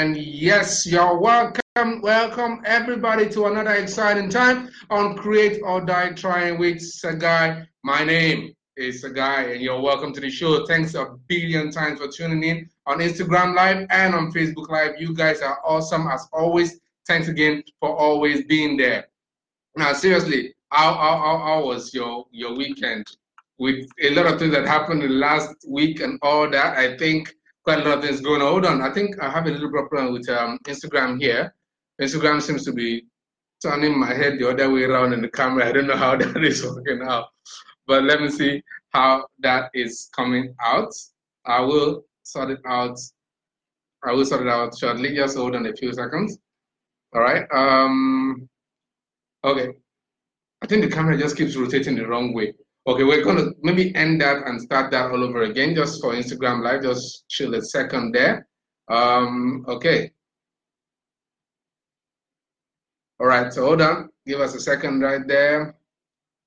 And yes, you're welcome. Welcome everybody to another exciting time on Create or Die Trying with Sagai. My name is Sagai, and you're welcome to the show. Thanks a billion times for tuning in on Instagram Live and on Facebook Live. You guys are awesome as always. Thanks again for always being there. Now, seriously, how, how, how, was your, your weekend? With a lot of things that happened in the last week and all that, I think quite a lot of things going on. Hold on, I think I have a little problem with um, Instagram here. Instagram seems to be turning my head the other way around in the camera. I don't know how that is working out, but let me see how that is coming out. I will sort it out. I will sort it out shortly. Just hold on a few seconds. All right. Um. Okay. I think the camera just keeps rotating the wrong way. Okay, we're gonna maybe end that and start that all over again just for Instagram Live. Just chill a second there. Um, okay. All right, so hold on. Give us a second right there.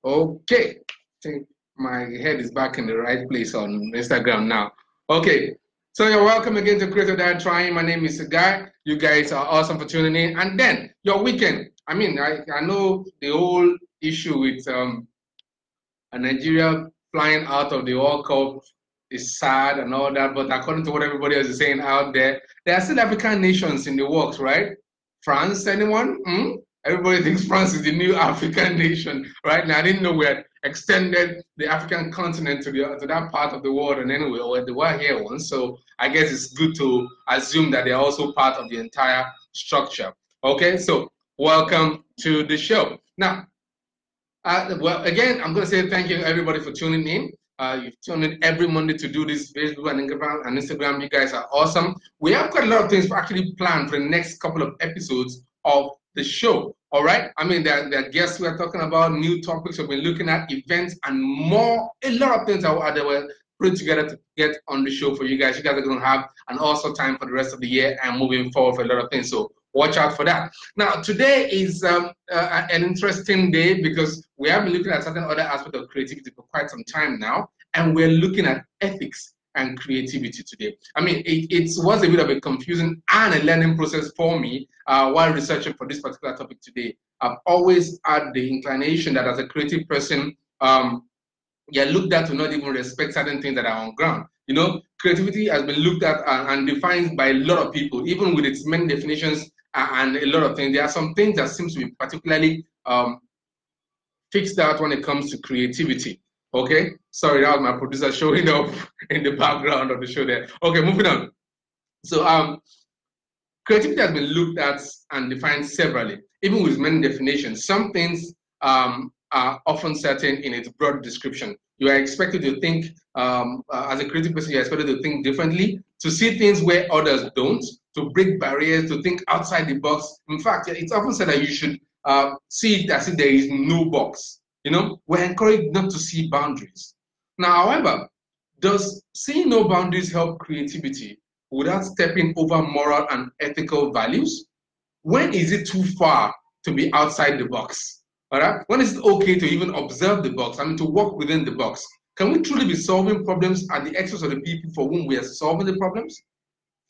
Okay. I think my head is back in the right place on Instagram now. Okay. So you're welcome again to Create or Die Trying. My name is Guy. You guys are awesome for tuning in. And then your weekend. I mean, I, I know the whole issue with um, Nigeria flying out of the World Cup is sad and all that, but according to what everybody else is saying out there, there are still African nations in the works, right? France, anyone? Hmm? Everybody thinks France is the new African nation, right? Now I didn't know we had extended the African continent to the to that part of the world, and anyway, well, they were here once, so I guess it's good to assume that they're also part of the entire structure. Okay, so welcome to the show. Now, uh, well, again, I'm going to say thank you everybody for tuning in. Uh, you tune in every Monday to do this Facebook and Instagram, and Instagram. You guys are awesome. We have quite a lot of things actually planned for the next couple of episodes of the show. All right. I mean, there, there are guests we are talking about, new topics we've been looking at, events, and more. A lot of things are, that were put together to get on the show for you guys. You guys are going to have an awesome time for the rest of the year and moving forward for a lot of things. So watch out for that. Now, today is um, uh, an interesting day because we have been looking at certain other aspects of creativity for quite some time now, and we're looking at ethics and creativity today. I mean, it, it was a bit of a confusing and a learning process for me uh, while researching for this particular topic today. I've always had the inclination that as a creative person, um, you're looked at to not even respect certain things that are on ground. You know, creativity has been looked at and, and defined by a lot of people, even with its many definitions and a lot of things. There are some things that seems to be particularly um, fixed out when it comes to creativity. Okay, sorry, that was my producer showing up in the background of the show there. Okay, moving on. So, um, creativity has been looked at and defined severally, even with many definitions. Some things um, are often certain in its broad description. You are expected to think, um, uh, as a creative person, you're expected to think differently, to see things where others don't, to break barriers, to think outside the box. In fact, it's often said that you should uh, see it as if there is no box. You know, we're encouraged not to see boundaries. Now, however, does seeing no boundaries help creativity without stepping over moral and ethical values? When is it too far to be outside the box? All right. When is it okay to even observe the box? I mean, to walk within the box. Can we truly be solving problems at the expense of the people for whom we are solving the problems?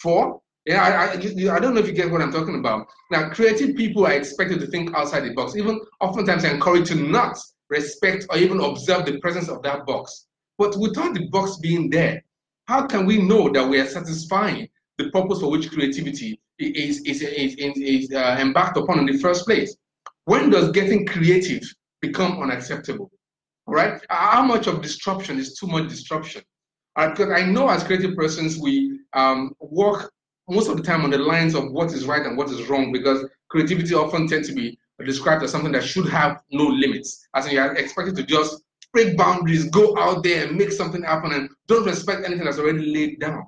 For yeah, I, I, I don't know if you get what I'm talking about. Now, creative people are expected to think outside the box, even oftentimes encouraged to not respect or even observe the presence of that box. But without the box being there, how can we know that we are satisfying the purpose for which creativity is, is, is, is, is uh, embarked upon in the first place? When does getting creative become unacceptable? All right? How much of disruption is too much disruption? Because I know as creative persons, we um, work most of the time on the lines of what is right and what is wrong because creativity often tends to be described as something that should have no limits. As in, you are expected to just break boundaries, go out there and make something happen and don't respect anything that's already laid down.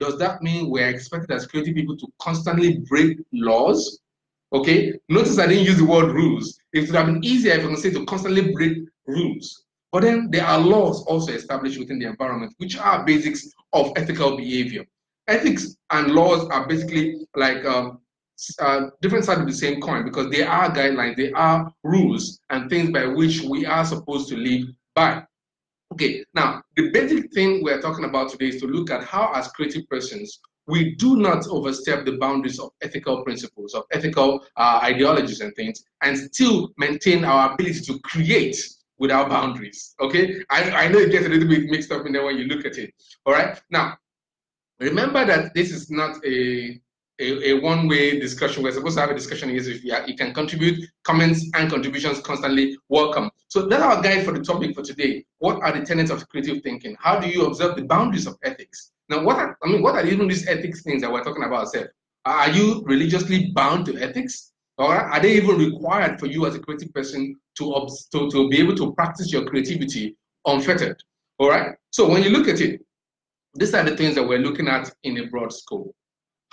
Does that mean we're expected as creative people to constantly break laws? Okay, notice I didn't use the word rules. It would have been easier if I can say to constantly break rules. But then there are laws also established within the environment, which are basics of ethical behavior ethics and laws are basically like um, uh, different sides of the same coin because they are guidelines, they are rules and things by which we are supposed to live by. Okay, now the basic thing we're talking about today is to look at how, as creative persons, we do not overstep the boundaries of ethical principles, of ethical uh, ideologies and things, and still maintain our ability to create without boundaries. Okay, I, I know it gets a little bit mixed up in there when you look at it. All right, now remember that this is not a a, a one-way discussion. We're supposed to have a discussion is if you, can contribute comments and contributions constantly welcome. So that's our guide for the topic for today. What are the tenets of creative thinking? How do you observe the boundaries of ethics? Now, what are, I mean, what are even these ethics things that we're talking about? Ourselves? Are you religiously bound to ethics? Or are they even required for you as a creative person to, to, to be able to practice your creativity unfettered? All right. So when you look at it, these are the things that we're looking at in a broad scope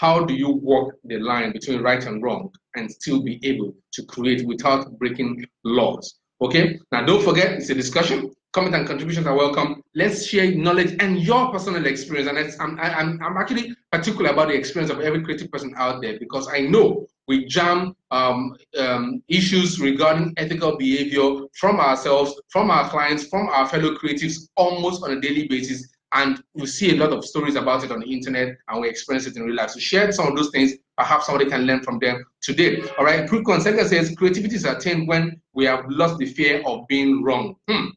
how do you walk the line between right and wrong and still be able to create without breaking laws? Okay, now don't forget, it's a discussion. Comment and contributions are welcome. Let's share knowledge and your personal experience. And I'm, I'm, I'm actually particular about the experience of every creative person out there because I know we jam um, um, issues regarding ethical behavior from ourselves, from our clients, from our fellow creatives almost on a daily basis and we see a lot of stories about it on the internet and we experience it in real life. So share some of those things. Perhaps somebody can learn from them today. All right. Prukon says creativity is attained when we have lost the fear of being wrong. Hmm.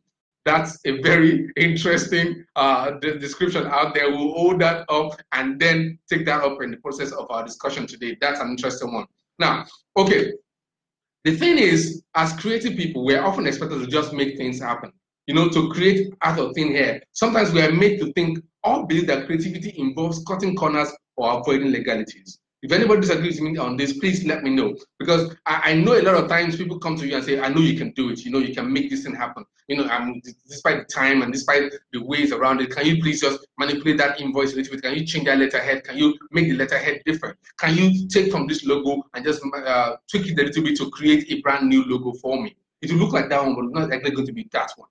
That's a very interesting uh, description out there. We'll hold that up and then take that up in the process of our discussion today. That's an interesting one. Now, okay. The thing is, as creative people, we're often expected to just make things happen you know, to create out of thin air. Sometimes we are made to think or believe that creativity involves cutting corners or avoiding legalities. If anybody disagrees with me on this, please let me know. Because I, I, know a lot of times people come to you and say, I know you can do it. You know, you can make this thing happen. You know, despite the time and despite the ways around it, can you please just manipulate that invoice a little bit? Can you change that letterhead? Can you make the letterhead different? Can you take from this logo and just uh, tweak it a little bit to create a brand new logo for me? It will look like that one, but not actually going to be that one.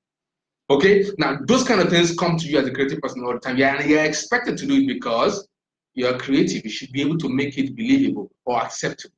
Okay, now those kind of things come to you as a creative person all the time. Yeah, and you're expected to do it because you're creative. You should be able to make it believable or acceptable.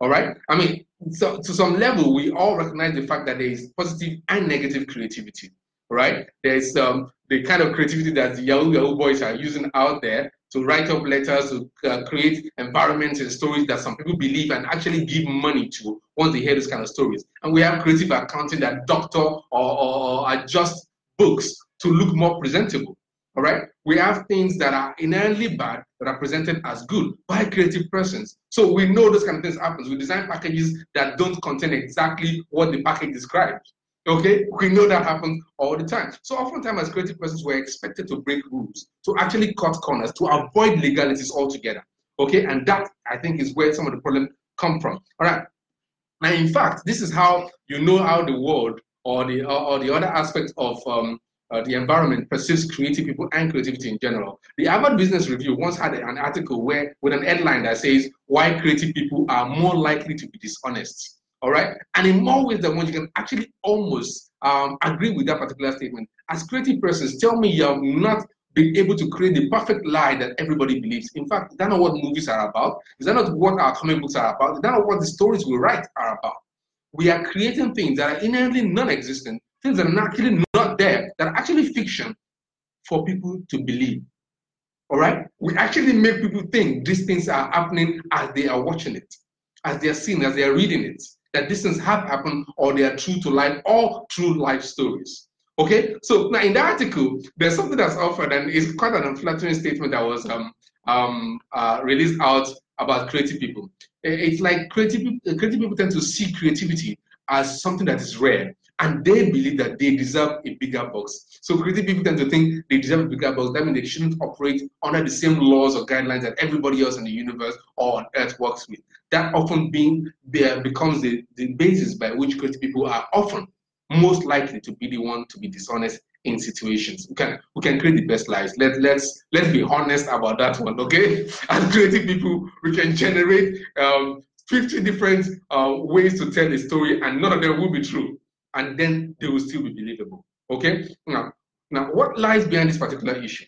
All right. I mean, so to some level, we all recognize the fact that there is positive and negative creativity. Right? There's um, the kind of creativity that the Yahoo Yahoo boys are using out there to write up letters, to uh, create environments and stories that some people believe and actually give money to once they hear these kind of stories. And we have creative accounting that doctor or, or, or adjust books to look more presentable. All right. We have things that are inherently bad that are presented as good by creative persons. So we know those kind of things happens. We design packages that don't contain exactly what the package describes. Okay, we know that happens all the time. So oftentimes as creative persons, we're expected to break rules, to actually cut corners, to avoid legalities altogether. Okay, and that I think is where some of the problem come from. All right. Now, in fact, this is how you know how the world or the or, the other aspects of um, uh, the environment perceives creative people and creativity in general. The Harvard Business Review once had an article where with an headline that says why creative people are more likely to be dishonest. All right. And in more ways than one, you can actually almost um, agree with that particular statement. As creative persons, tell me you have not been able to create the perfect lie that everybody believes. In fact, is that not what movies are about? Is that not what our comic books are about? Is that not what the stories we write are about? We are creating things that are inherently non-existent, things that are actually not there, that are actually fiction for people to believe. All right? We actually make people think these things are happening as they are watching it, as they are seeing, as they are reading it that these things have happened or they are true to life or true life stories. Okay, so now in the article, there's something that's offered, and it's quite an unflattering statement that was um, um, uh, released out about creative people. It's like creative, creative people tend to see creativity as something that is rare, and they believe that they deserve a bigger box. So creative people tend to think they deserve a bigger box. That means they shouldn't operate under the same laws or guidelines that everybody else in the universe or on earth works with that often being becomes the, the basis by which creative people are often most likely to be the one to be dishonest in situations. We can we can create the best lives. Let let's let's be honest about that one, okay? As creative people, we can generate um, 50 different uh, ways to tell a story, and none of them will be true, and then they will still be believable. Okay? Now, now what lies behind this particular issue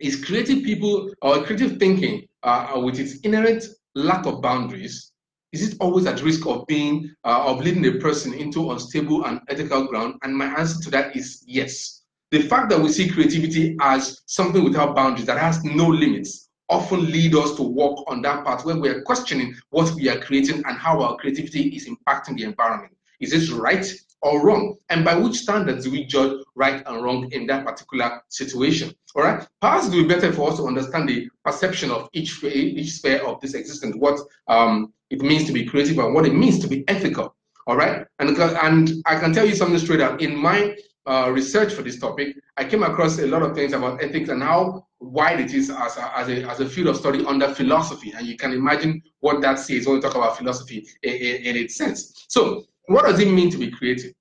is creative people or creative thinking uh, with its inherent lack of boundaries, is it always at risk of being uh, of leading a person into unstable and ethical ground? And my answer to that is yes. The fact that we see creativity as something without boundaries that has no limits often lead us to walk on that path where we are questioning what we are creating and how our creativity is impacting the environment. Is this right or wrong? And by which standards do we judge right and wrong in that particular situation? All right. Perhaps it would be better for us to understand the perception of each each sphere of this existence, what um, it means to be creative and what it means to be ethical. All right. And and I can tell you something straight up. In my uh, research for this topic, I came across a lot of things about ethics and how wide it is as a, as a, as a field of study under philosophy. And you can imagine what that says when we talk about philosophy in, in, in its sense. So what does it mean to be creative?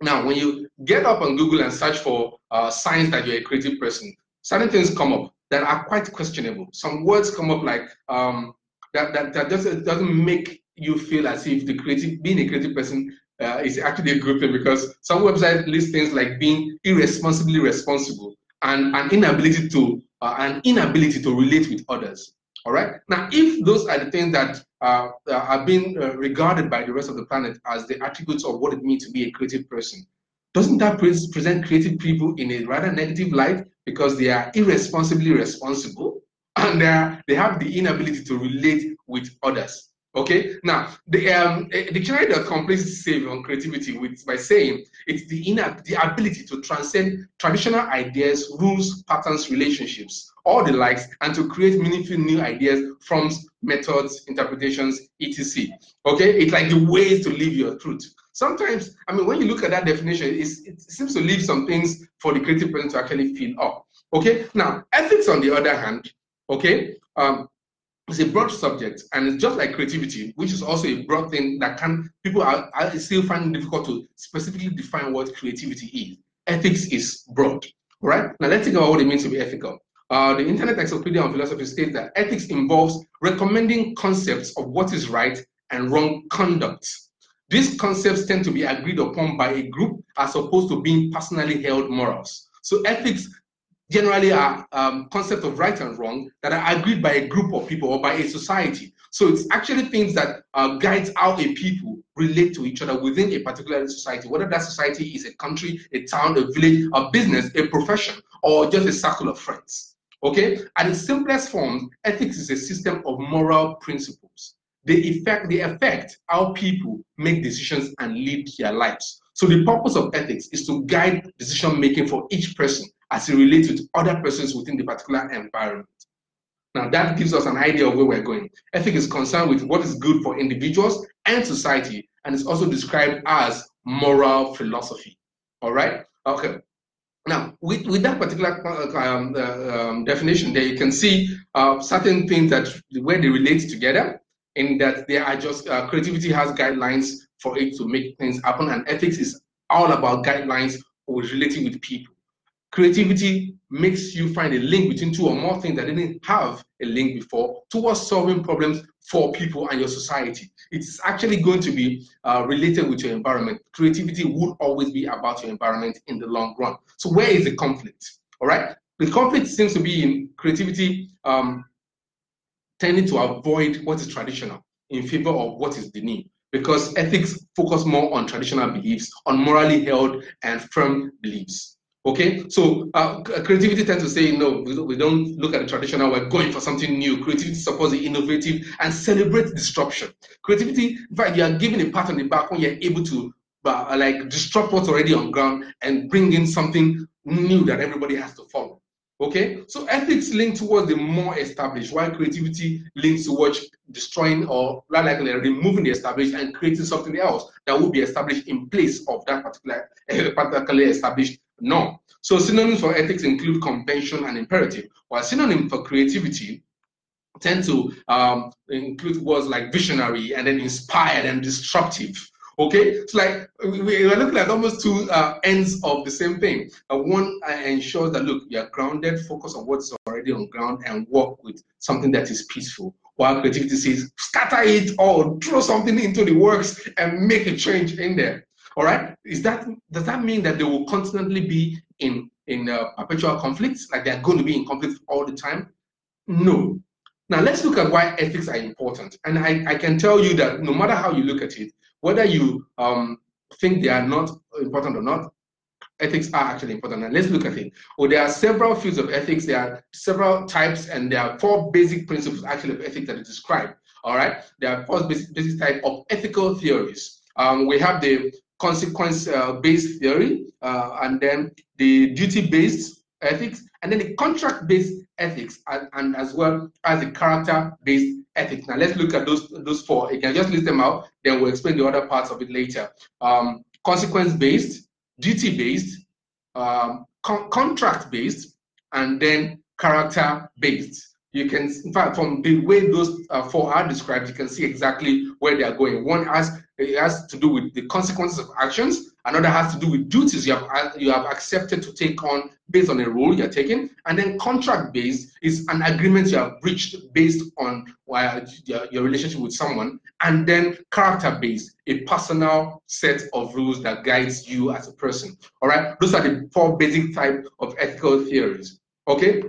Now, when you get up on Google and search for uh, signs that you're a creative person, certain things come up that are quite questionable. Some words come up like um, that, that, that doesn't, doesn't make you feel as if the creative, being a creative person uh, is actually a good thing because some websites list things like being irresponsibly responsible and an inability to uh, an inability to relate with others. All right. Now, if those are the things that uh, are being uh, regarded by the rest of the planet as the attributes of what it means to be a creative person, doesn't that pre present creative people in a rather negative light because they are irresponsibly responsible and they, are, they have the inability to relate with others? Okay, now the um, that places save on creativity with by saying it's the inner the ability to transcend traditional ideas, rules, patterns, relationships, all the likes, and to create meaningful new ideas, forms, methods, interpretations, etc. Okay, it's like the ways to live your truth. Sometimes, I mean, when you look at that definition, it seems to leave some things for the creative person to actually fill up. Okay, now ethics, on the other hand, okay, um, it's a broad subject and it's just like creativity which is also a broad thing that can people are, are still finding difficult to specifically define what creativity is. Ethics is broad right? Now let's think about what it means to be ethical. Uh, the internet encyclopedia on philosophy states that ethics involves recommending concepts of what is right and wrong conduct. These concepts tend to be agreed upon by a group as opposed to being personally held morals. So ethics generally are um, concepts of right and wrong that are agreed by a group of people or by a society. So it's actually things that uh, guides how a people relate to each other within a particular society, whether that society is a country, a town, a village, a business, a profession, or just a circle of friends. Okay? At its simplest form, ethics is a system of moral principles. They affect, they affect how people make decisions and lead their lives. So the purpose of ethics is to guide decision making for each person as it relates with other persons within the particular environment. Now, that gives us an idea of where we're going. Ethics is concerned with what is good for individuals and society, and it's also described as moral philosophy. All right? Okay. Now, with, with that particular uh, um, uh, um, definition there, you can see uh, certain things that where they relate together, in that they are just uh, creativity has guidelines for it to make things happen, and ethics is all about guidelines for relating with people. Creativity makes you find a link between two or more things that didn't have a link before towards solving problems for people and your society. It's actually going to be uh, related with your environment. Creativity would always be about your environment in the long run. So where is the conflict? All right. The conflict seems to be in creativity um, tending to avoid what is traditional in favor of what is the new because ethics focus more on traditional beliefs, on morally held and firm beliefs. Okay, so uh, creativity tends to say, no, we don't look at the traditional, we're going for something new. Creativity supports the innovative and celebrates disruption. Creativity, in fact, you are given a pat on the back when you're able to uh, like disrupt what's already on ground and bring in something new that everybody has to follow. Okay, so ethics link towards the more established, while creativity links towards destroying or rather likely removing the established and creating something else that will be established in place of that particular, particularly established norm. So synonyms for ethics include convention and imperative, while synonyms for creativity tend to um, include words like visionary and then inspired and disruptive. Okay, it's like we're looking at almost two uh, ends of the same thing. Uh, one uh, ensures that look, you're grounded, focus on what's already on ground, and work with something that is peaceful. While creativity says, scatter it or throw something into the works and make a change in there. All right, is that does that mean that they will constantly be in in uh, perpetual conflicts, like they're going to be in conflict all the time? No. Now let's look at why ethics are important, and I, I can tell you that no matter how you look at it, whether you um, think they are not important or not, ethics are actually important. And let's look at it. Well, there are several fields of ethics. There are several types, and there are four basic principles actually of ethics that are described. All right, there are four basic, basic type of ethical theories. Um, we have the consequence-based uh, theory, uh, and then the duty-based ethics, and then the contract-based ethics, and, and, as well as the character-based ethics. Now let's look at those those four. You can just list them out. Then we'll explain the other parts of it later. Um, consequence-based, duty-based, um, con contract-based, and then character-based. You can, in fact, from the way those uh, four are described, you can see exactly where they are going. One has it has to do with the consequences of actions. Another has to do with duties you have you have accepted to take on based on a role you're taking. And then contract based is an agreement you have reached based on uh, your, your relationship with someone. And then character based, a personal set of rules that guides you as a person. All right, those are the four basic type of ethical theories. Okay,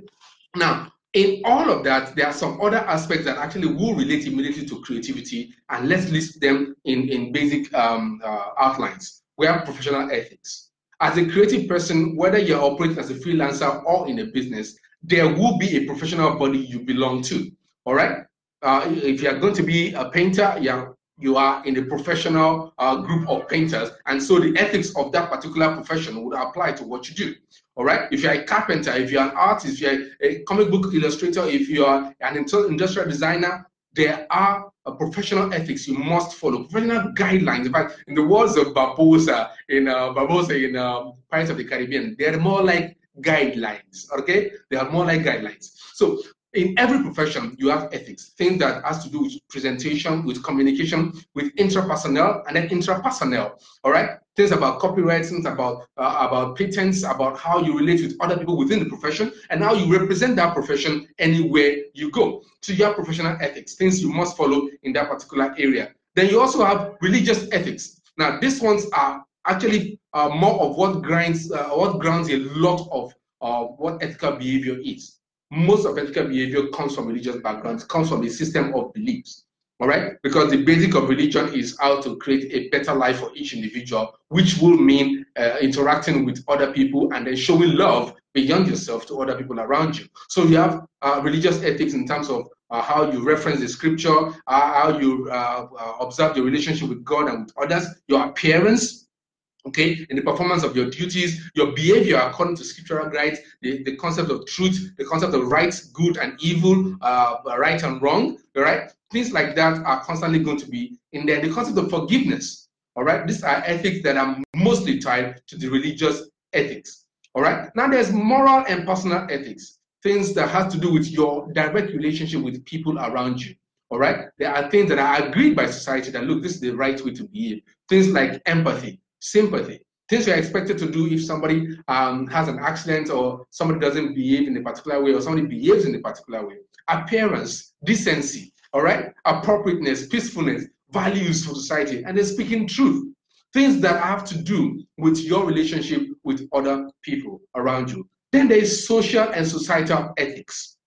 now in all of that, there are some other aspects that actually will relate immediately to creativity, and let's list them in, in basic um, uh, outlines. We have professional ethics. As a creative person, whether you're operating as a freelancer or in a business, there will be a professional body you belong to. All right. Uh, if you're going to be a painter, you're you are in a professional uh, group of painters, and so the ethics of that particular profession would apply to what you do. All right. If you're a carpenter, if you're an artist, if you're a comic book illustrator, if you are an industrial designer, there are uh, professional ethics you must follow, professional guidelines. In fact, in the words of Barbossa in uh, Barbossa in uh, Pirates of the Caribbean, they're more like guidelines. Okay, they are more like guidelines. So in every profession, you have ethics, things that has to do with presentation, with communication, with intrapersonal, and then intrapersonal. All right, things about copyright, things about uh, about patents, about how you relate with other people within the profession, and how you represent that profession anywhere you go. So you have professional ethics, things you must follow in that particular area. Then you also have religious ethics. Now, these ones are actually uh, more of what grinds, uh, what grounds a lot of uh, what ethical behavior is most of ethical behavior comes from religious backgrounds, comes from a system of beliefs. All right, because the basic of religion is how to create a better life for each individual, which will mean uh, interacting with other people and then showing love beyond yourself to other people around you. So you have uh, religious ethics in terms of uh, how you reference the scripture, uh, how you uh, uh, observe your relationship with God and with others, your appearance, okay, in the performance of your duties, your behavior according to scriptural guides, the, the concept of truth, the concept of right, good, and evil, uh, right and wrong, all right? Things like that are constantly going to be in there. The concept of forgiveness, all right? These are ethics that are mostly tied to the religious ethics, all right? Now there's moral and personal ethics, things that have to do with your direct relationship with people around you. All right, there are things that are agreed by society that look, this is the right way to behave. Things like empathy, sympathy. Things you're expected to do if somebody um, has an accident or somebody doesn't behave in a particular way or somebody behaves in a particular way. Appearance, decency, all right? Appropriateness, peacefulness, values for society, and then speaking truth. Things that have to do with your relationship with other people around you. Then there is social and societal ethics.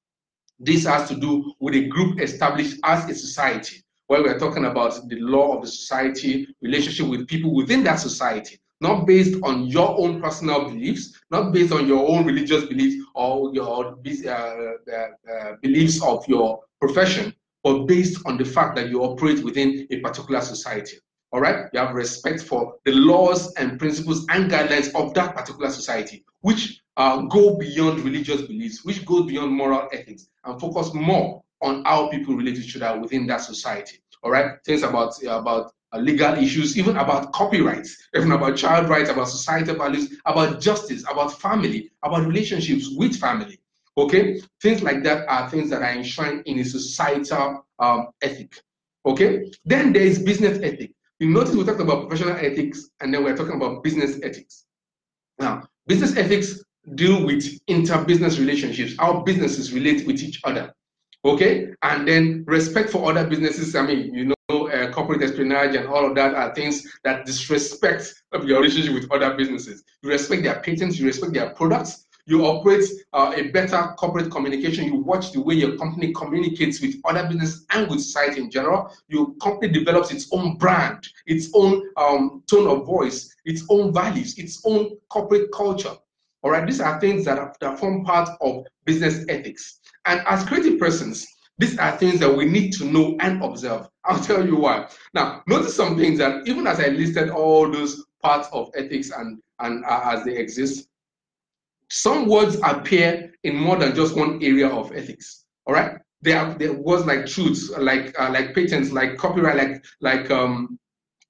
This has to do with a group established as a society where we're talking about the law of the society, relationship with people within that society, not based on your own personal beliefs, not based on your own religious beliefs or your uh, uh, uh, beliefs of your profession, but based on the fact that you operate within a particular society. All right, you have respect for the laws and principles and guidelines of that particular society, which uh, go beyond religious beliefs, which go beyond moral ethics, and focus more on how people relate to each other within that society all right? Things about about uh, legal issues, even about copyrights, even about child rights, about societal values, about justice, about family, about relationships with family. Okay, things like that are things that are enshrined in a societal um, ethic. Okay, then there is business ethic. You notice we talked about professional ethics, and then we're talking about business ethics. Now, business ethics deal with inter-business relationships, how businesses relate with each other okay and then respect for other businesses i mean you know uh, corporate espionage and all of that are things that disrespect your relationship with other businesses you respect their patents you respect their products You operate uh, a better corporate communication. You watch the way your company communicates with other business and with society in general. Your company develops its own brand, its own um, tone of voice, its own values, its own corporate culture. All right, these are things that, are, that form part of business ethics. And as creative persons, these are things that we need to know and observe. I'll tell you why. Now, notice some things that even as I listed all those parts of ethics and, and uh, as they exist, some words appear in more than just one area of ethics. All right, there are there was like truths, like uh, like patents, like copyright, like like um,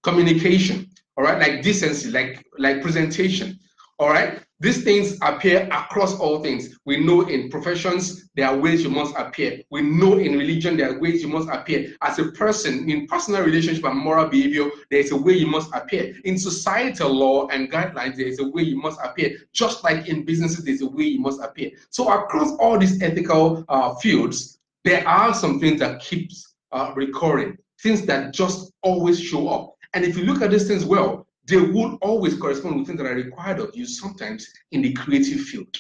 communication. All right, like decency, like like presentation. All right, these things appear across all things. We know in professions, there are ways you must appear. We know in religion, there are ways you must appear. As a person, in personal relationship and moral behavior, there is a way you must appear. In societal law and guidelines, there is a way you must appear. Just like in businesses, there's a way you must appear. So across all these ethical uh, fields, there are some things that keeps uh, recurring, things that just always show up. And if you look at these things well, they will always correspond with things that are required of you sometimes in the creative field.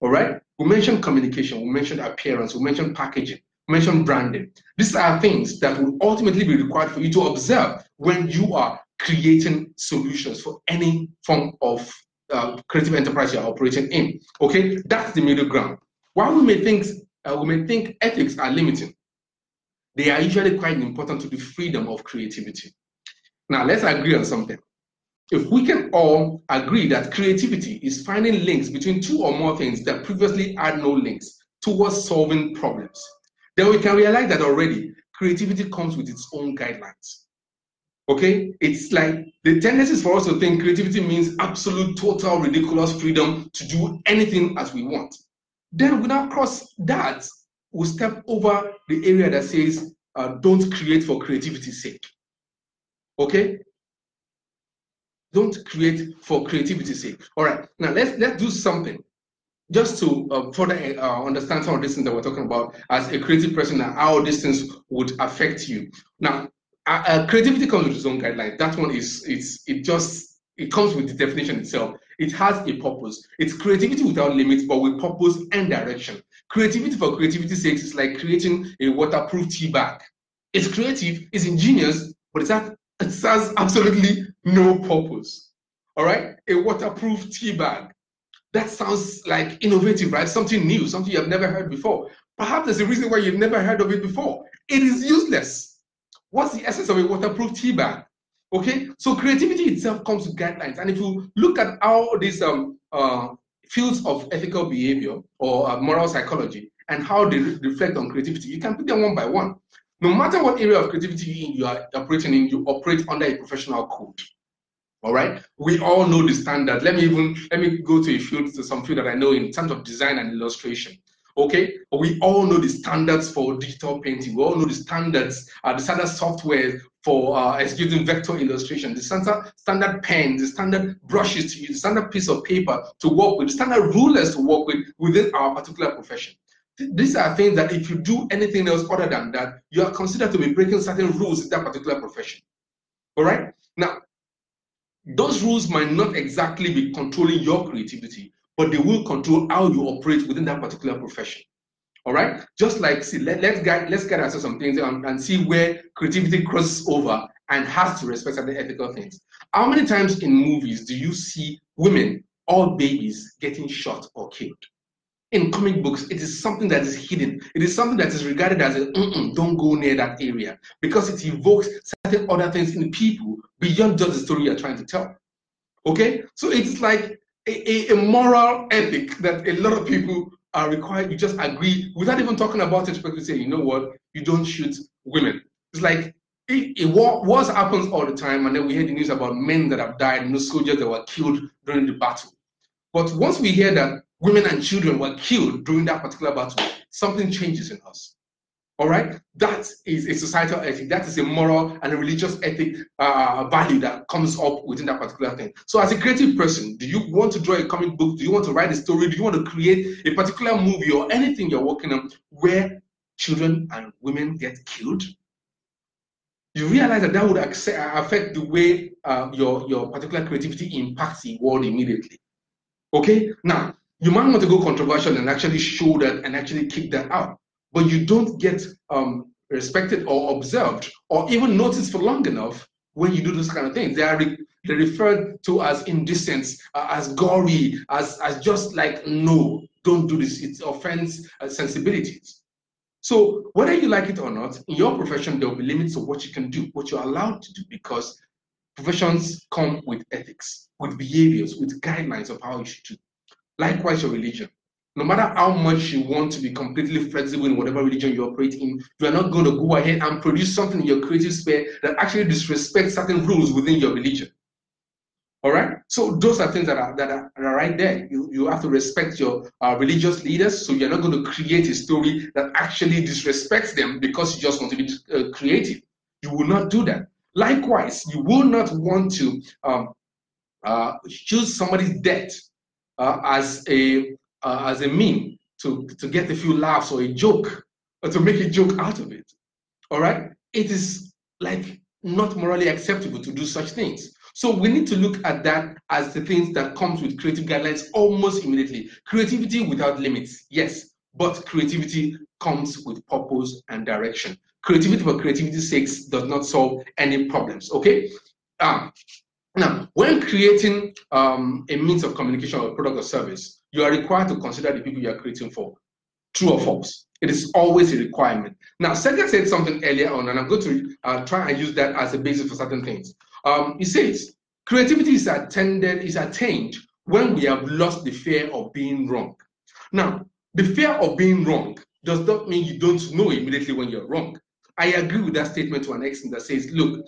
All right? We mentioned communication, we mentioned appearance, we mentioned packaging, we mentioned branding. These are things that will ultimately be required for you to observe when you are creating solutions for any form of uh, creative enterprise you're operating in. Okay, that's the middle ground. While we may think uh, we may think ethics are limiting, they are usually quite important to the freedom of creativity. Now let's agree on something if we can all agree that creativity is finding links between two or more things that previously had no links towards solving problems, then we can realize that already creativity comes with its own guidelines. Okay? It's like the tendency is for us to think creativity means absolute, total, ridiculous freedom to do anything as we want. Then we now cross that, we step over the area that says uh, don't create for creativity's sake. Okay? Don't create for creativity's sake. All right. Now let's let's do something just to uh, further uh, understand some of these things that we're talking about as a creative person and how these things would affect you. Now, uh, creativity comes with its own guidelines. That one is it's it just it comes with the definition itself. It has a purpose. It's creativity without limits, but with purpose and direction. Creativity for creativity's sake is like creating a waterproof tea bag. It's creative, it's ingenious, but it's that it has absolutely no purpose. All right? A waterproof tea bag. That sounds like innovative, right? Something new, something you have never heard before. Perhaps there's a reason why you've never heard of it before. It is useless. What's the essence of a waterproof tea bag? Okay, so creativity itself comes with guidelines. And if you look at all these um, uh, fields of ethical behavior or uh, moral psychology and how they re reflect on creativity, you can put them one by one. No matter what area of creativity you are operating in, you operate under a professional code. All right. We all know the standard. Let me even let me go to a field to some field that I know in terms of design and illustration. Okay, we all know the standards for digital painting. We all know the standards, uh, the standard software for uh, executing vector illustration, the standard standard pens, the standard brushes to use, the standard piece of paper to work with, the standard rulers to work with within our particular profession. These are things that if you do anything else other than that, you are considered to be breaking certain rules in that particular profession. All right? Now, those rules might not exactly be controlling your creativity, but they will control how you operate within that particular profession. All right? Just like, see, let, let's get let's get ourselves some things and, and see where creativity crosses over and has to respect certain ethical things. How many times in movies do you see women or babies getting shot or killed? In comic books, it is something that is hidden. It is something that is regarded as a don't go near that area because it evokes certain other things in people beyond just the story you're trying to tell. Okay, so it's like a, a, a moral ethic that a lot of people are required. You just agree without even talking about it. But you say, you know what, you don't shoot women. It's like it, it wars happens all the time, and then we hear the news about men that have died, no soldiers that were killed during the battle. But once we hear that women and children were killed during that particular battle, something changes in us. All right? That is a societal ethic. That is a moral and a religious ethic uh, value that comes up within that particular thing. So, as a creative person, do you want to draw a comic book? Do you want to write a story? Do you want to create a particular movie or anything you're working on where children and women get killed? You realize that that would affect the way uh, your, your particular creativity impacts the world immediately. Okay? Now, You might want to go controversial and actually show that and actually kick that out. But you don't get um, respected or observed or even noticed for long enough when you do those kind of things. They are re- they're referred to as indecent, uh, as gory, as, as just like, no, don't do this. It offends uh, sensibilities. So whether you like it or not, in your profession, there will be limits of what you can do, what you're allowed to do, because professions come with ethics, with behaviors, with guidelines of how you should do. Likewise, your religion. No matter how much you want to be completely flexible in whatever religion you operate in, you are not going to go ahead and produce something in your creative sphere that actually disrespects certain rules within your religion. All right. So those are things that are that are, that are right there. You you have to respect your uh, religious leaders. So you're not going to create a story that actually disrespects them because you just want to be uh, creative. You will not do that. Likewise, you will not want to um, uh, choose somebody's death uh, as a uh, as a meme to to get a few laughs or a joke or to make a joke out of it. All right. It is like not morally acceptable to do such things. So we need to look at that as the things that comes with creative guidelines almost immediately. Creativity without limits, yes, but creativity comes with purpose and direction. Creativity for creativity's sake does not solve any problems, okay? Um, now, when creating um, a means of communication or product or service, you are required to consider the people you are creating for. True or false? It is always a requirement. Now, Sergey said something earlier on, and I'm going to uh, try and use that as a basis for certain things. Um, he says, creativity is attended, is attained when we have lost the fear of being wrong. Now, the fear of being wrong does not mean you don't know immediately when you're wrong. I agree with that statement to an extent that says, look,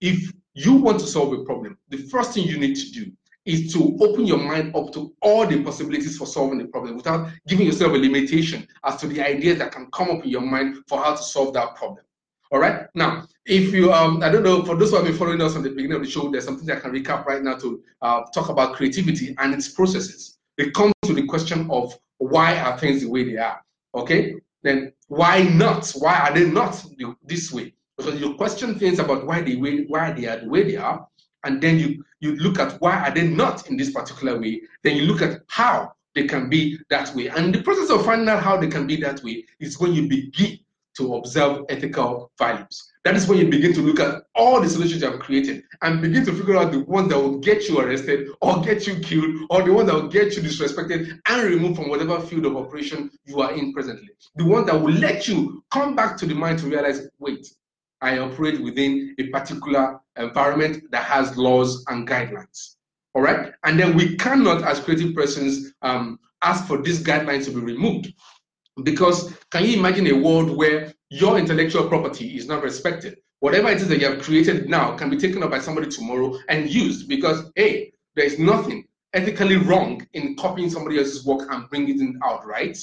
if you want to solve a problem, the first thing you need to do is to open your mind up to all the possibilities for solving the problem without giving yourself a limitation as to the ideas that can come up in your mind for how to solve that problem. All right. Now, if you, um, I don't know, for those who have been following us from the beginning of the show, there's something I can recap right now to uh, talk about creativity and its processes. It comes to the question of why are things the way they are? Okay. Then why not? Why are they not this way? Because you question things about why they why they are the way they are, and then you you look at why are they not in this particular way. Then you look at how they can be that way. And the process of finding out how they can be that way is when you begin to observe ethical values. That is when you begin to look at all the solutions you have created and begin to figure out the ones that will get you arrested or get you killed or the ones that will get you disrespected and removed from whatever field of operation you are in presently. The one that will let you come back to the mind to realize, wait, I operate within a particular environment that has laws and guidelines. All right. And then we cannot, as creative persons, um, ask for these guidelines to be removed because can you imagine a world where your intellectual property is not respected? Whatever it is that you have created now can be taken up by somebody tomorrow and used because, hey, there is nothing ethically wrong in copying somebody else's work and bringing it out, right?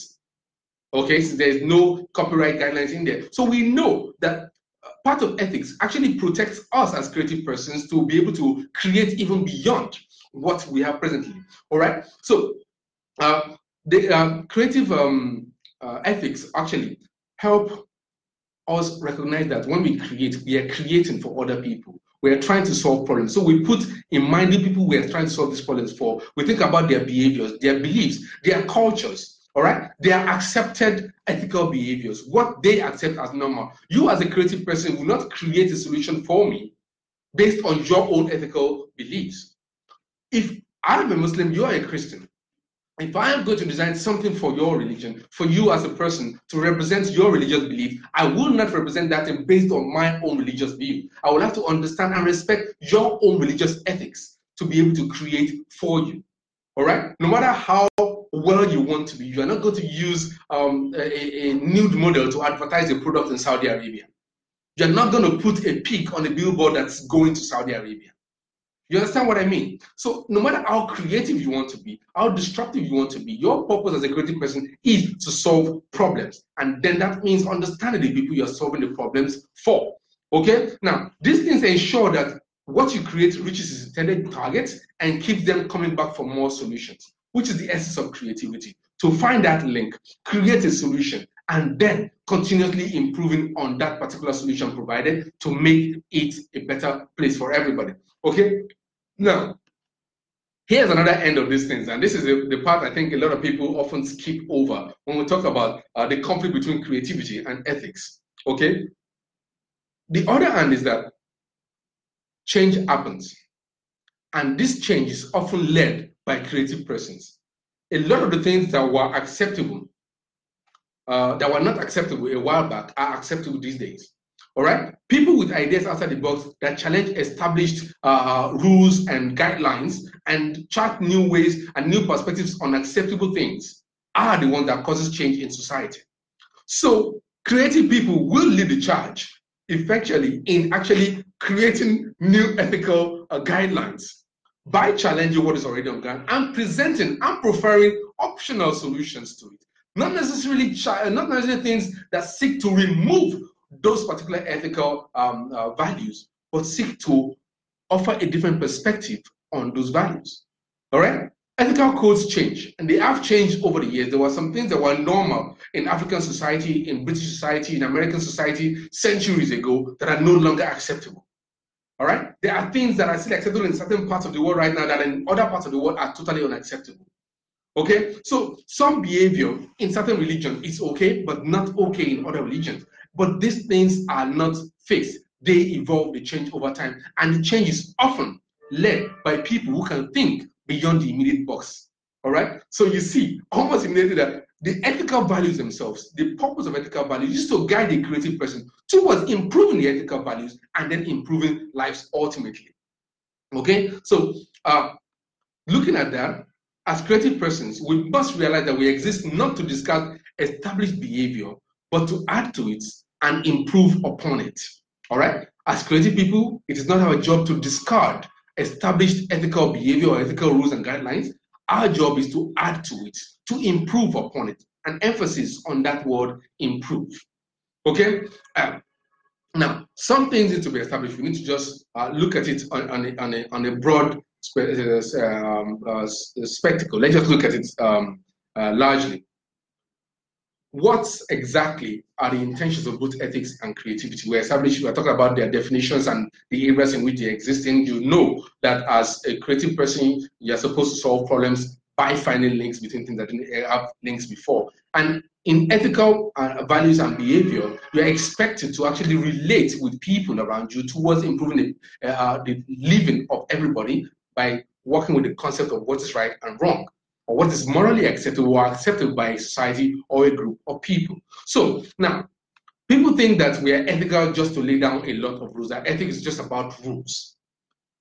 Okay, so there's no copyright guidelines in there. So we know that part of ethics actually protects us as creative persons to be able to create even beyond what we have presently. All right, so uh, the uh, creative um, uh, ethics actually help us recognize that when we create, we are creating for other people. We are trying to solve problems. So we put in mind the people we are trying to solve these problems for. We think about their behaviors, their beliefs, their cultures. All right, they are accepted ethical behaviors, what they accept as normal. You, as a creative person, will not create a solution for me based on your own ethical beliefs. If I'm a Muslim, you are a Christian if I am going to design something for your religion, for you as a person to represent your religious belief, I will not represent that based on my own religious view. I will have to understand and respect your own religious ethics to be able to create for you. All right? No matter how well you want to be, you are not going to use um, a, a nude model to advertise a product in Saudi Arabia. You're not going to put a pig on a billboard that's going to Saudi Arabia. You understand what I mean? So no matter how creative you want to be, how destructive you want to be, your purpose as a creative person is to solve problems. And then that means understanding the people you're solving the problems for. Okay? Now, these things ensure that what you create reaches its intended targets and keeps them coming back for more solutions, which is the essence of creativity. To find that link, create a solution, and then continuously improving on that particular solution provided to make it a better place for everybody. Okay? Now, here's another end of these things, and this is the, the, part I think a lot of people often skip over when we talk about uh, the conflict between creativity and ethics. Okay? The other hand is that change happens, and this change is often led by creative persons. A lot of the things that were acceptable, uh, that were not acceptable a while back, are acceptable these days. All right, people with ideas outside the box that challenge established uh, rules and guidelines and chart new ways and new perspectives on acceptable things are the ones that causes change in society. So creative people will lead the charge effectually in actually creating new ethical uh, guidelines by challenging what is already on ground and presenting and preferring optional solutions to it. Not necessarily, not necessarily things that seek to remove those particular ethical um, uh, values, but seek to offer a different perspective on those values. All right? Ethical codes change, and they have changed over the years. There were some things that were normal in African society, in British society, in American society centuries ago that are no longer acceptable. All right? There are things that are still acceptable in certain parts of the world right now that in other parts of the world are totally unacceptable. Okay? So some behavior in certain religions is okay, but not okay in other religions. But these things are not fixed. They evolve, they change over time. And the change is often led by people who can think beyond the immediate box. All right? So you see, almost immediately that the ethical values themselves, the purpose of ethical values is to guide the creative person towards improving the ethical values and then improving lives ultimately. Okay? So uh, looking at that, as creative persons, we must realize that we exist not to discard established behavior, but to add to it and improve upon it. All right? As creative people, it is not our job to discard established ethical behavior or ethical rules and guidelines. Our job is to add to it, to improve upon it. An emphasis on that word improve. Okay? Uh, now, some things need to be established. We need to just uh, look at it on, on, a, on, a, on a broad uh, um, uh, spectacle. Let's just look at it um, uh, largely what exactly are the intentions of both ethics and creativity? We established, we're talking about their definitions and the areas in which they exist in. You know that as a creative person, you're supposed to solve problems by finding links between things that didn't have links before. And in ethical uh, values and behavior, you're expected to actually relate with people around you towards improving the, uh, the living of everybody by working with the concept of what is right and wrong or what is morally acceptable or accepted by a society or a group of people. So now, people think that we are ethical just to lay down a lot of rules, that ethics is just about rules.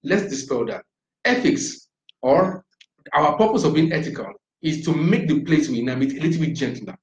Let's dispel that. Ethics, or our purpose of being ethical, is to make the place we inhabit a little bit gentler,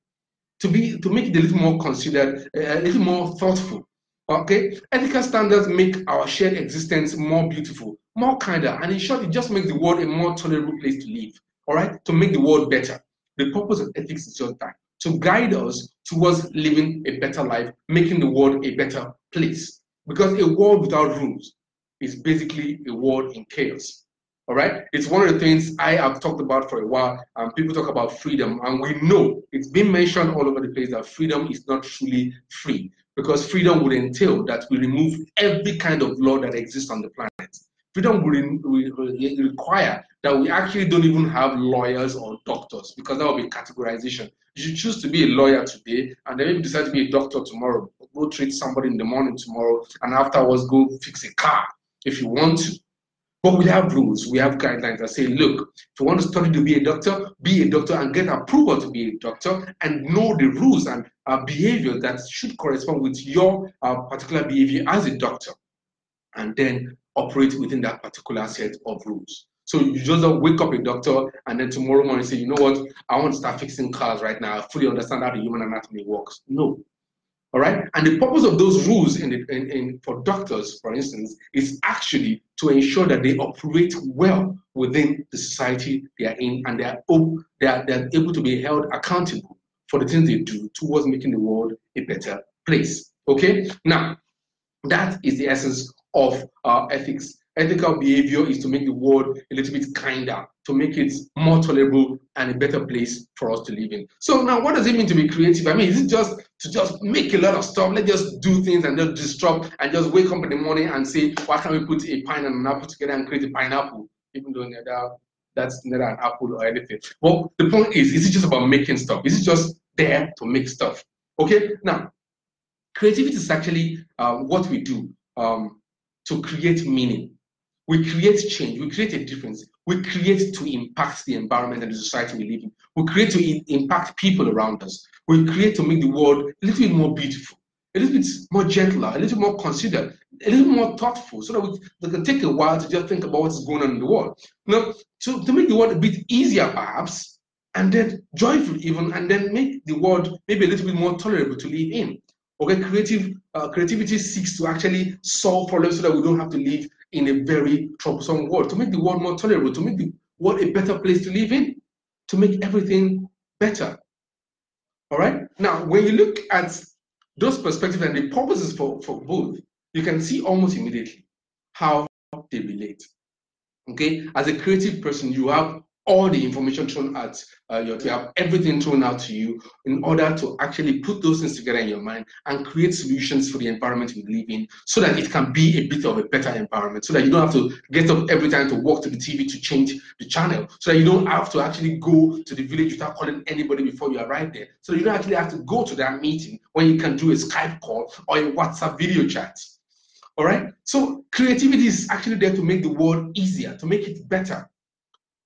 to be to make it a little more considered, a little more thoughtful. Okay, ethical standards make our shared existence more beautiful, more kinder, and in short, it just makes the world a more tolerable place to live all right, to make the world better. The purpose of ethics is just that to guide us towards living a better life, making the world a better place. Because a world without rules is basically a world in chaos. All right, it's one of the things I have talked about for a while. And people talk about freedom, and we know it's been mentioned all over the place that freedom is not truly free because freedom would entail that we remove every kind of law that exists on the planet. Freedom will require that we actually don't even have lawyers or doctors because that would be categorization. You should choose to be a lawyer today and then maybe decide to be a doctor tomorrow. Go treat somebody in the morning tomorrow and afterwards go fix a car if you want to. But we have rules, we have guidelines that say, look, if you want to study to be a doctor, be a doctor and get approval to be a doctor and know the rules and uh, behavior that should correspond with your uh, particular behavior as a doctor. And then operate within that particular set of rules. So you just don't wake up a doctor and then tomorrow morning say, you know what, I want to start fixing cars right now. I fully understand how the human anatomy works. No. All right. And the purpose of those rules in, the, in, in for doctors, for instance, is actually to ensure that they operate well within the society they are in and they are, they are, they are able to be held accountable for the things they do towards making the world a better place. Okay. Now, that is the essence of uh, ethics. Ethical behavior is to make the world a little bit kinder, to make it more tolerable and a better place for us to live in. So now, what does it mean to be creative? I mean, is it just to just make a lot of stuff? Let's just do things and just disrupt and just wake up in the morning and say, why can't we put a pine and an apple together and create a pineapple? Even though they're that's not an apple or anything. Well, the point is, is it just about making stuff? Is it just there to make stuff? Okay, now, creativity is actually uh, what we do um, to create meaning. We create change, we create a difference, we create to impact the environment and the society we live in. We create to impact people around us. We create to make the world a little bit more beautiful, a little bit more gentler, a little more considered, a little more thoughtful, so that we, can take a while to just think about what's going on in the world. Now, to, to make the world a bit easier, perhaps, and then joyful even, and then make the world maybe a little bit more tolerable to live in. Okay, creative uh, creativity seeks to actually solve problems so that we don't have to live in a very troublesome world, to make the world more tolerable, to make the world a better place to live in, to make everything better. All right. Now, when you look at those perspectives and the purposes for, for both, you can see almost immediately how they relate. Okay, as a creative person, you have all the information thrown at uh, you have everything thrown out to you in order to actually put those things together in your mind and create solutions for the environment we live in so that it can be a bit of a better environment so that you don't have to get up every time to walk to the TV to change the channel so that you don't have to actually go to the village without calling anybody before you arrive there so you don't actually have to go to that meeting when you can do a Skype call or a WhatsApp video chat. All right. So creativity is actually there to make the world easier, to make it better.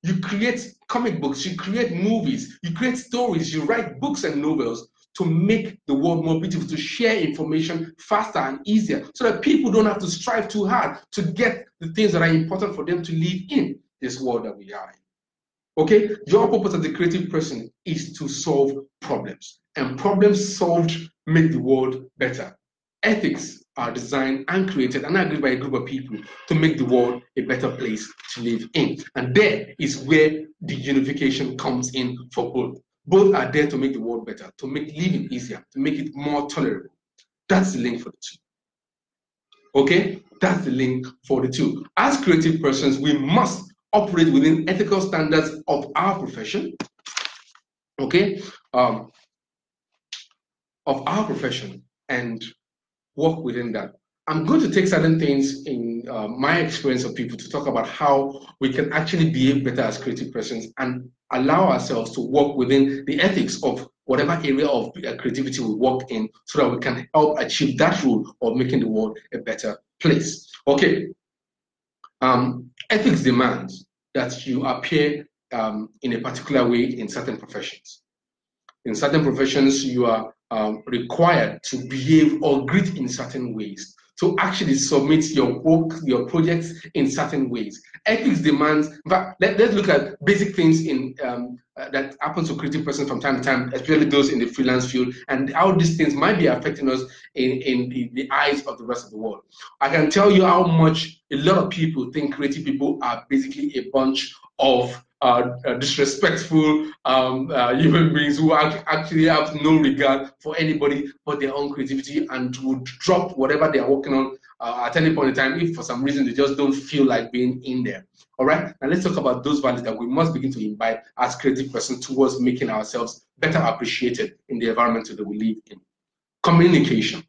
You create comic books, you create movies, you create stories, you write books and novels to make the world more beautiful, to share information faster and easier, so that people don't have to strive too hard to get the things that are important for them to live in this world that we are in. Okay, your purpose as a creative person is to solve problems, and problems solved make the world better. Ethics are designed and created and agreed by a group of people to make the world a better place to live in. And there is where the unification comes in for both. Both are there to make the world better, to make living easier, to make it more tolerable. That's the link for the two. Okay? That's the link for the two. As creative persons, we must operate within ethical standards of our profession. Okay? Um, of our profession and work within that. I'm going to take certain things in uh, my experience of people to talk about how we can actually behave better as creative persons and allow ourselves to work within the ethics of whatever area of uh, creativity we work in so that we can help achieve that role of making the world a better place. Okay. Um, ethics demands that you appear um, in a particular way in certain professions. In certain professions, you are um, required to behave or greet in certain ways, to actually submit your work, your projects in certain ways. Ethics demands, but let, us look at basic things in um, uh, that happens to creative persons from time to time, especially those in the freelance field, and how these things might be affecting us in, in the, the eyes of the rest of the world. I can tell you how much a lot of people think creative people are basically a bunch of uh, uh, disrespectful um, uh, human beings who actually have no regard for anybody but their own creativity and would drop whatever they are working on uh, at any point in time if for some reason they just don't feel like being in there. All right, now let's talk about those values that we must begin to imbibe as creative persons towards making ourselves better appreciated in the environment that we live in. Communication.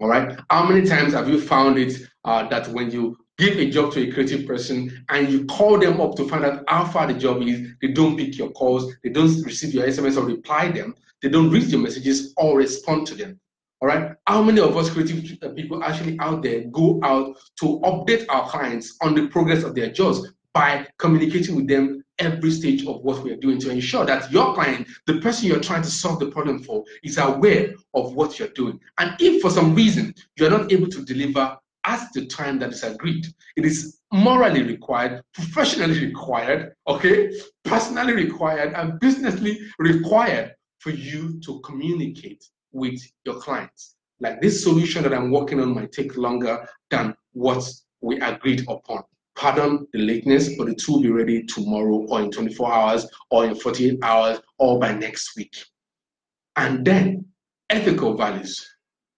All right, how many times have you found it uh, that when you give a job to a creative person and you call them up to find out how far the job is, they don't pick your calls, they don't receive your SMS or reply them, they don't read your messages or respond to them. All right. How many of us creative uh, people actually out there go out to update our clients on the progress of their jobs by communicating with them every stage of what we are doing to ensure that your client, the person you're trying to solve the problem for, is aware of what you're doing. And if for some reason you're not able to deliver at the time that is agreed. It is morally required, professionally required, okay, personally required, and businessly required for you to communicate with your clients. Like this solution that I'm working on might take longer than what we agreed upon. Pardon the lateness, but it will be ready tomorrow or in 24 hours or in 48 hours or by next week. And then ethical values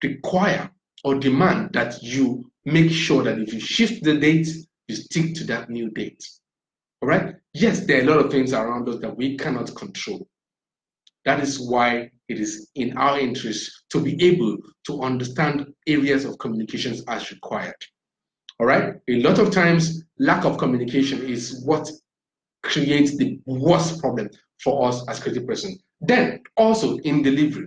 require or demand that you make sure that if you shift the date, you stick to that new date. All right? Yes, there are a lot of things around us that we cannot control. That is why it is in our interest to be able to understand areas of communications as required. All right? A lot of times, lack of communication is what creates the worst problem for us as creative person. Then also in delivery,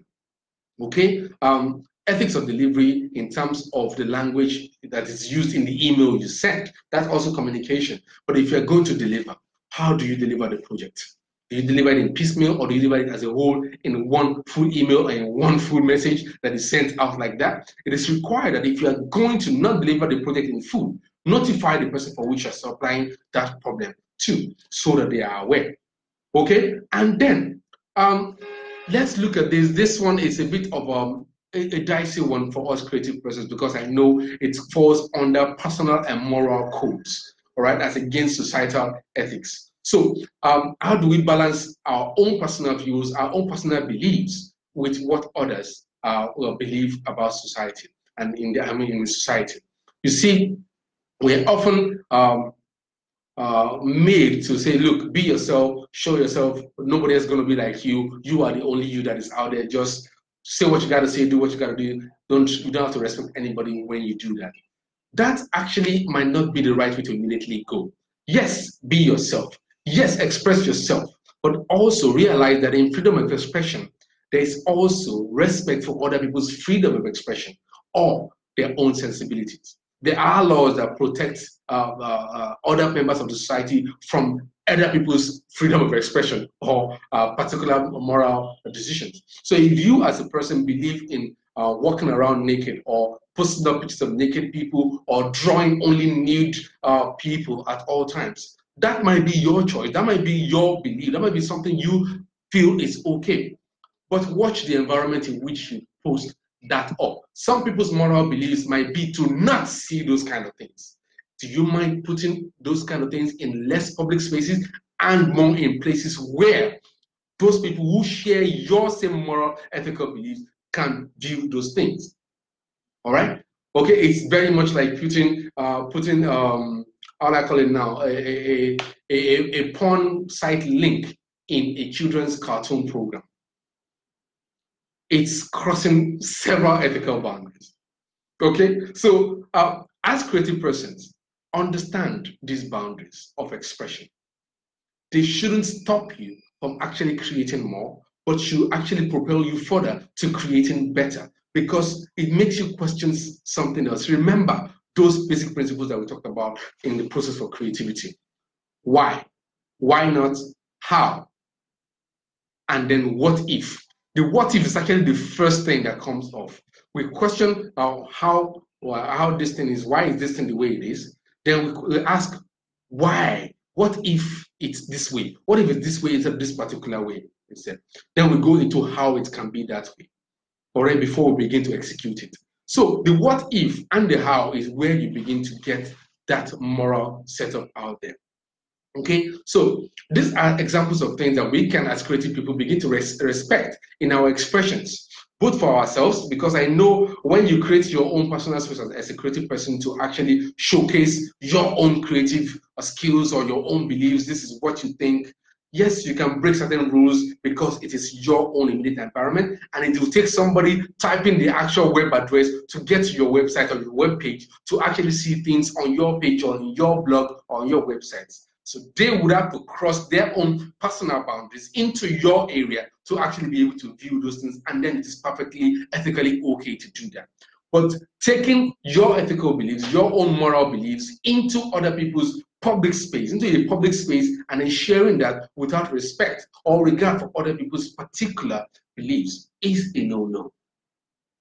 okay, um, ethics of delivery in terms of the language that is used in the email you send. That's also communication. But if you're going to deliver, how do you deliver the project? Do you deliver it in piecemeal or do you deliver it as a whole in one full email and one full message that is sent out like that? It is required that if you are going to not deliver the project in full, notify the person for which you're supplying that problem to so that they are aware. Okay, and then um, let's look at this. This one is a bit of um, a, a dicey one for us creative persons because I know it falls under personal and moral codes, all right, as against societal ethics. So, um, how do we balance our own personal views, our own personal beliefs, with what others uh, will believe about society and in the I mean in society? You see, we're often um, uh, made to say, look, be yourself, show yourself. Nobody is going to be like you. You are the only you that is out there. Just say what you got to say, do what you got to do. Don't you don't have to respect anybody when you do that. That actually might not be the right way to immediately go. Yes, be yourself. Yes, express yourself, but also realize that in freedom of expression, there is also respect for other people's freedom of expression or their own sensibilities. There are laws that protect uh, uh, uh, other members of the society from other people's freedom of expression or uh, particular moral decisions. So if you as a person believe in uh, walking around naked or posting up pictures of naked people or drawing only nude uh, people at all times, that might be your choice. That might be your belief. That might be something you feel is okay. But watch the environment in which you post that up. Some people's moral beliefs might be to not see those kind of things do you mind putting those kind of things in less public spaces and more in places where those people who share your same moral ethical beliefs can do those things? All right? Okay it's very much like putting uh putting um how I call it now? A a, a, a porn site link in a children's cartoon program. It's crossing several ethical boundaries. Okay? So uh, as creative persons understand these boundaries of expression. They shouldn't stop you from actually creating more, but should actually propel you further to creating better because it makes you question something else. Remember those basic principles that we talked about in the process for creativity. Why? Why not? How? And then what if? The what if is actually the first thing that comes off. We question uh, how how this thing is, why is this thing the way it is? Then we, ask, why? What if it's this way? What if it's this way instead of this particular way? Instead, then we go into how it can be that way, already before we begin to execute it. So the what if and the how is where you begin to get that moral setup out there. Okay, so these are examples of things that we can, as creative people, begin to res respect in our expressions both for ourselves, because I know when you create your own personal space as, a creative person to actually showcase your own creative skills or your own beliefs, this is what you think. Yes, you can break certain rules because it is your own immediate environment, and it will take somebody typing the actual web address to get to your website or your web page to actually see things on your page on your blog on your website. So they would have to cross their own personal boundaries into your area to actually be able to view those things, and then it is perfectly ethically okay to do that. But taking your ethical beliefs, your own moral beliefs into other people's public space, into a public space, and then sharing that without respect or regard for other people's particular beliefs is a no-no.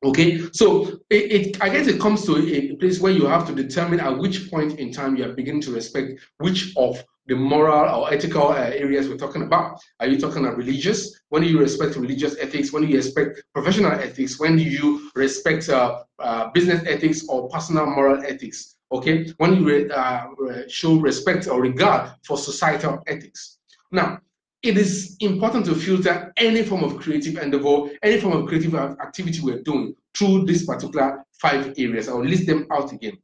Okay, so it, it, I guess it comes to a place where you have to determine at which point in time you are beginning to respect which of the moral or ethical uh, areas we're talking about. Are you talking about religious? When do you respect religious ethics? When do you respect professional ethics? When do you respect uh, uh, business ethics or personal moral ethics? Okay, when you re uh, show respect or regard for societal ethics. Now, it is important to filter any form of creative endeavor, any form of creative activity we're doing through these particular five areas. I'll list them out again.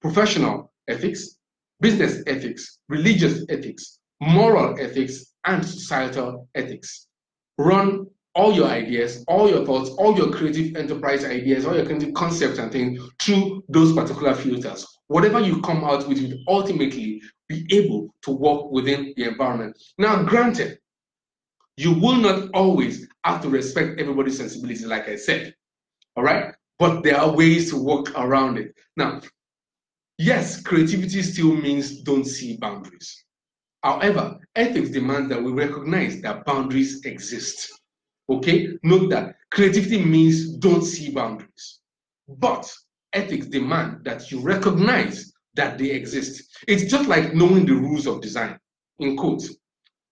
Professional ethics, business ethics, religious ethics, moral ethics, and societal ethics. Run all your ideas, all your thoughts, all your creative enterprise ideas, all your creative concepts and things through those particular filters. Whatever you come out with will ultimately be able to work within the environment. Now, granted, you will not always have to respect everybody's sensibility, like I said. All right? But there are ways to work around it. Now, yes, creativity still means don't see boundaries. However, ethics demands that we recognize that boundaries exist. Okay? Note that creativity means don't see boundaries. But ethics demand that you recognize that they exist. It's just like knowing the rules of design, in quotes.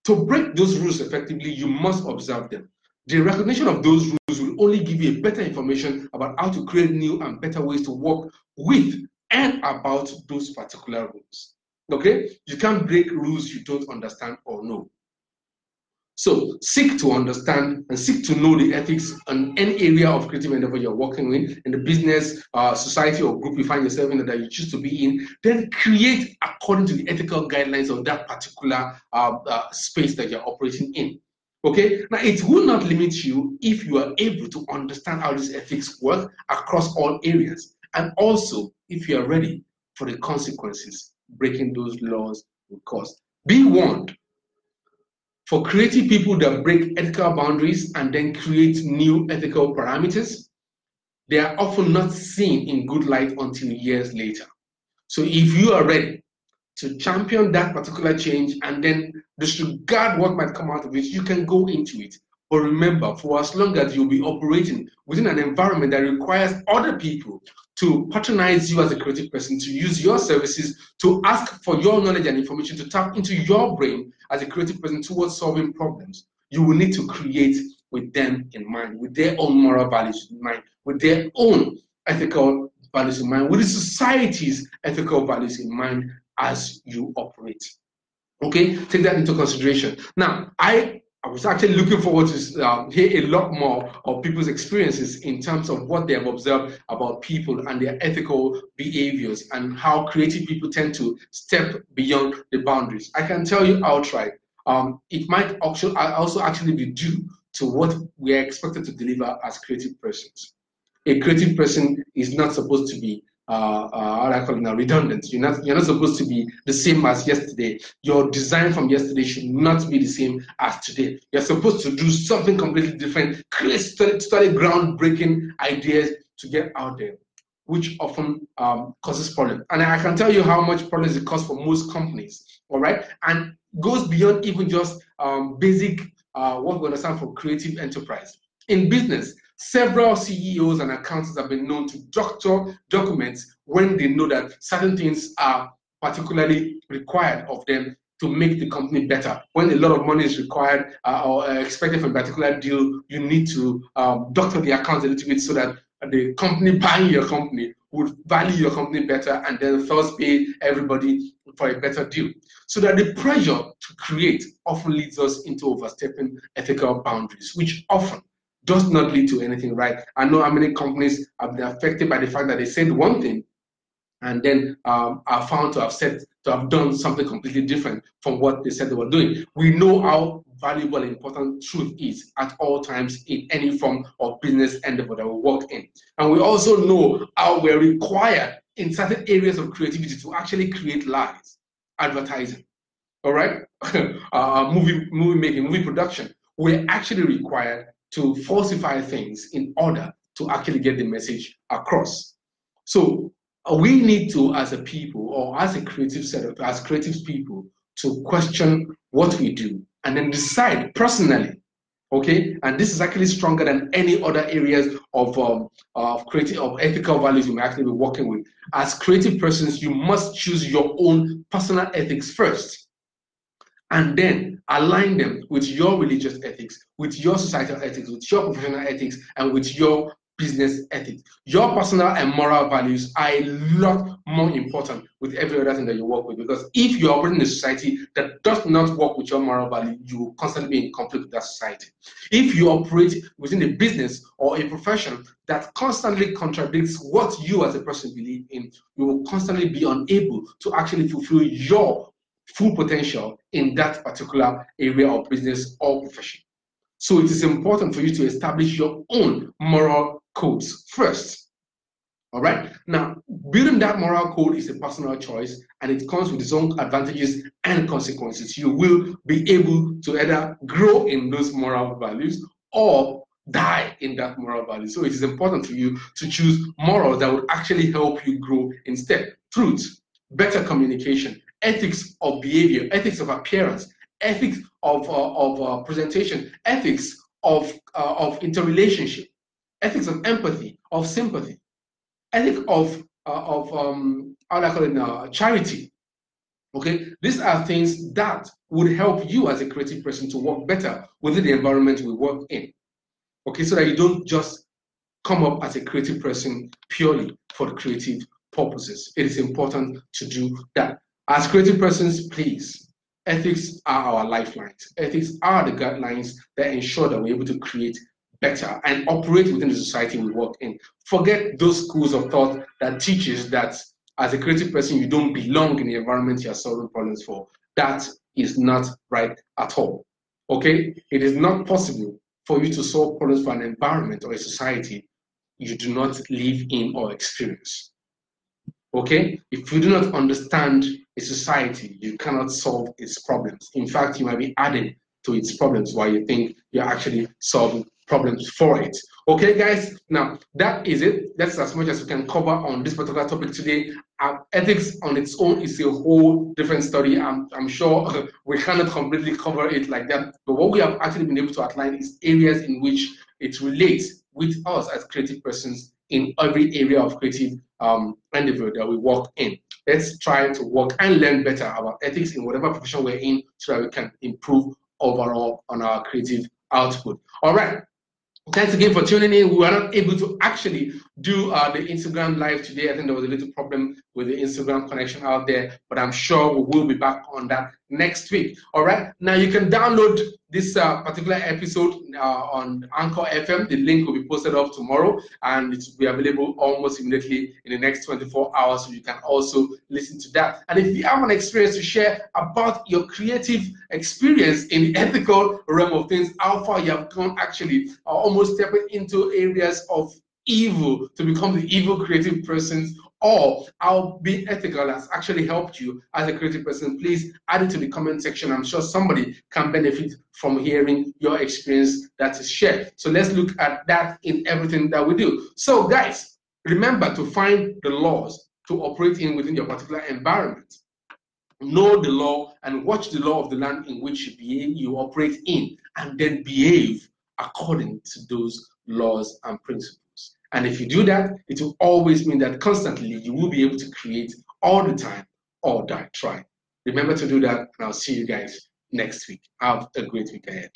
To break those rules effectively, you must observe them. The recognition of those rules will only give you better information about how to create new and better ways to work with and about those particular rules. Okay? You can't break rules you don't understand or know. So seek to understand and seek to know the ethics on any area of creative endeavor you're working in, in the business, uh, society, or group you find yourself in that you choose to be in. Then create according to the ethical guidelines of that particular uh, uh, space that you're operating in. Okay, now it will not limit you if you are able to understand how these ethics work across all areas, and also if you are ready for the consequences breaking those laws will cause. Be warned for creative people that break ethical boundaries and then create new ethical parameters, they are often not seen in good light until years later. So if you are ready to champion that particular change and then disregard what might come out of it, you can go into it. But remember, for as long as you'll be operating within an environment that requires other people to patronize you as a creative person, to use your services, to ask for your knowledge and information, to tap into your brain as a creative person towards solving problems, you will need to create with them in mind, with their own moral values in mind, with their own ethical values in mind, with the society's ethical values in mind as you operate. Okay, take that into consideration. Now, I I was actually looking forward to uh, hear a lot more of people's experiences in terms of what they have observed about people and their ethical behaviors and how creative people tend to step beyond the boundaries. I can tell you outright, um, it might also, also actually be due to what we are expected to deliver as creative persons. A creative person is not supposed to be uh, uh, I call now, redundant. You're not, you're not supposed to be the same as yesterday. Your design from yesterday should not be the same as today. You're supposed to do something completely different, create totally groundbreaking ideas to get out there, which often um, causes problems. And I can tell you how much problems it causes for most companies, all right? And goes beyond even just um, basic, uh, what we understand for creative enterprise. In business, Several CEOs and accountants have been known to doctor documents when they know that certain things are particularly required of them to make the company better. When a lot of money is required uh, or uh, expected from a particular deal, you need to um, doctor the accounts a little bit so that the company buying your company would value your company better and then first pay everybody for a better deal. So that the pressure to create often leads us into overstepping ethical boundaries, which often does not lead to anything right. I know how many companies have been affected by the fact that they said one thing and then um, are found to have said to have done something completely different from what they said they were doing. We know how valuable and important truth is at all times in any form of business endeavor that we work in. And we also know how we're required in certain areas of creativity to actually create lies, advertising, all right, uh, movie movie making, movie production. We're actually required to falsify things in order to actually get the message across. So uh, we need to, as a people or as a creative set of, as creative people, to question what we do and then decide personally. Okay, and this is actually stronger than any other areas of um, of creative of ethical values you may actually be working with. As creative persons, you must choose your own personal ethics first and then align them with your religious ethics, with your societal ethics, with your professional ethics, and with your business ethics. Your personal and moral values are a lot more important with every other thing that you work with because if you are in a society that does not work with your moral value, you will constantly be in conflict with that society. If you operate within a business or a profession that constantly contradicts what you as a person believe in, you will constantly be unable to actually fulfill your full potential in that particular area of business or profession. So it is important for you to establish your own moral codes first. All right. Now, building that moral code is a personal choice and it comes with its own advantages and consequences. You will be able to either grow in those moral values or die in that moral value. So it is important for you to choose morals that will actually help you grow instead. Truth, better communication, ethics of behavior, ethics of appearance, ethics of, uh, of uh, presentation, ethics of, uh, of interrelationship, ethics of empathy, of sympathy, ethics of, uh, of um, how do I call it charity. Okay, these are things that would help you as a creative person to work better within the environment we work in. Okay, so that you don't just come up as a creative person purely for creative purposes. It is important to do that. As creative persons, please, ethics are our lifelines. Ethics are the guidelines that ensure that we're able to create better and operate within the society we work in. Forget those schools of thought that teaches that as a creative person, you don't belong in the environment you're solving problems for. That is not right at all. Okay? It is not possible for you to solve problems for an environment or a society you do not live in or experience. Okay? If you do not understand a society, you cannot solve its problems. In fact, you might be adding to its problems while you think you're actually solving problems for it. Okay, guys, now that is it. That's as much as we can cover on this particular topic today. Uh, ethics on its own is a whole different study. I'm, I'm sure we cannot completely cover it like that. But what we have actually been able to outline is areas in which it relates with us as creative persons in every area of creative um, endeavor that we work in. Let's try to work and learn better about ethics in whatever profession we're in so that we can improve overall on our creative output. All right. Thanks again for tuning in. We were not able to actually do uh, the Instagram live today. I think there was a little problem with the Instagram connection out there, but I'm sure we will be back on that next week. All right. Now you can download this uh, particular episode uh, on Anchor FM. The link will be posted up tomorrow and it will be available almost immediately in the next 24 hours. So you can also listen to that. And if you have an experience to share about your creative experience in the ethical realm of things, how far you have gone actually, almost stepping into areas of evil to become the evil creative persons or how being ethical has actually helped you as a creative person, please add it to the comment section. I'm sure somebody can benefit from hearing your experience that is shared. So let's look at that in everything that we do. So, guys, remember to find the laws to operate in within your particular environment. Know the law and watch the law of the land in which you, behave, you operate in, and then behave according to those laws and principles. And if you do that, it will always mean that constantly you will be able to create all the time all die try. Remember to do that, and I'll see you guys next week. Have a great week ahead.